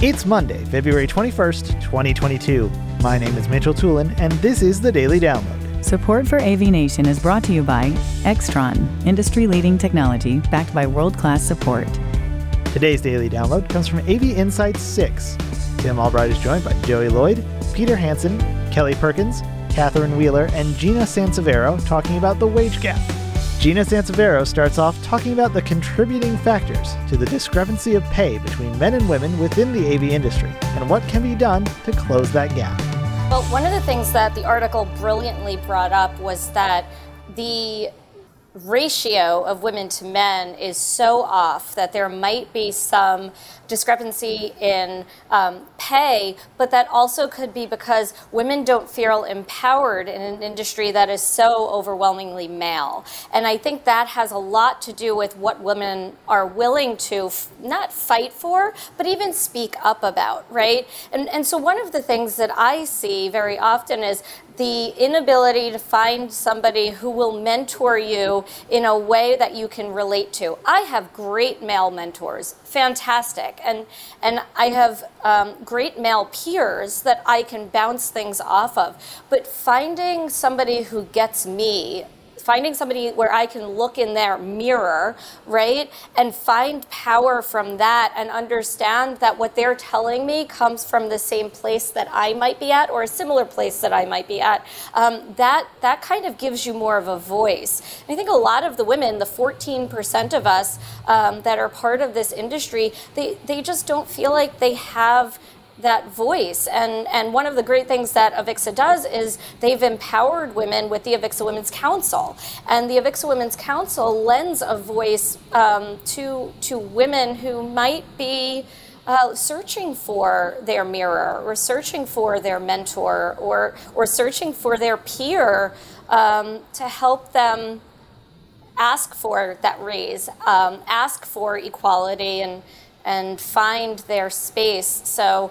It's Monday, February 21st, 2022. My name is Mitchell Tulin, and this is the Daily Download. Support for AV Nation is brought to you by Extron, industry leading technology backed by world class support. Today's Daily Download comes from AV Insights 6. Tim Albright is joined by Joey Lloyd, Peter Hansen, Kelly Perkins, Catherine Wheeler, and Gina Sansevero talking about the wage gap. Gina Sansevero starts off talking about the contributing factors to the discrepancy of pay between men and women within the AV industry and what can be done to close that gap. Well, one of the things that the article brilliantly brought up was that the ratio of women to men is so off that there might be some discrepancy in um, pay, but that also could be because women don't feel empowered in an industry that is so overwhelmingly male. And I think that has a lot to do with what women are willing to f- not fight for, but even speak up about, right? And, and so one of the things that I see very often is the inability to find somebody who will mentor you in a way that you can relate to. I have great male mentors, fantastic, and and I have um, great male peers that I can bounce things off of. But finding somebody who gets me finding somebody where I can look in their mirror, right, and find power from that and understand that what they're telling me comes from the same place that I might be at or a similar place that I might be at. Um, that that kind of gives you more of a voice. And I think a lot of the women, the 14% of us um, that are part of this industry, they they just don't feel like they have that voice. And, and one of the great things that Avixa does is they've empowered women with the Avixa Women's Council. And the Avixa Women's Council lends a voice um, to, to women who might be. Uh, searching for their mirror or searching for their mentor or, or searching for their peer um, to help them ask for that raise, um, ask for equality, and, and find their space. So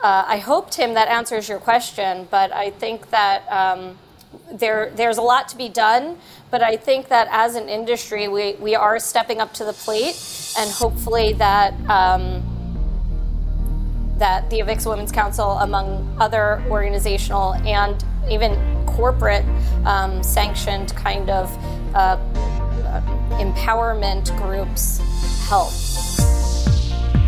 uh, I hope, Tim, that answers your question, but I think that um, there, there's a lot to be done. But I think that as an industry, we, we are stepping up to the plate, and hopefully that. Um, that the Avixa Women's Council, among other organizational and even corporate um, sanctioned kind of uh, empowerment groups, help.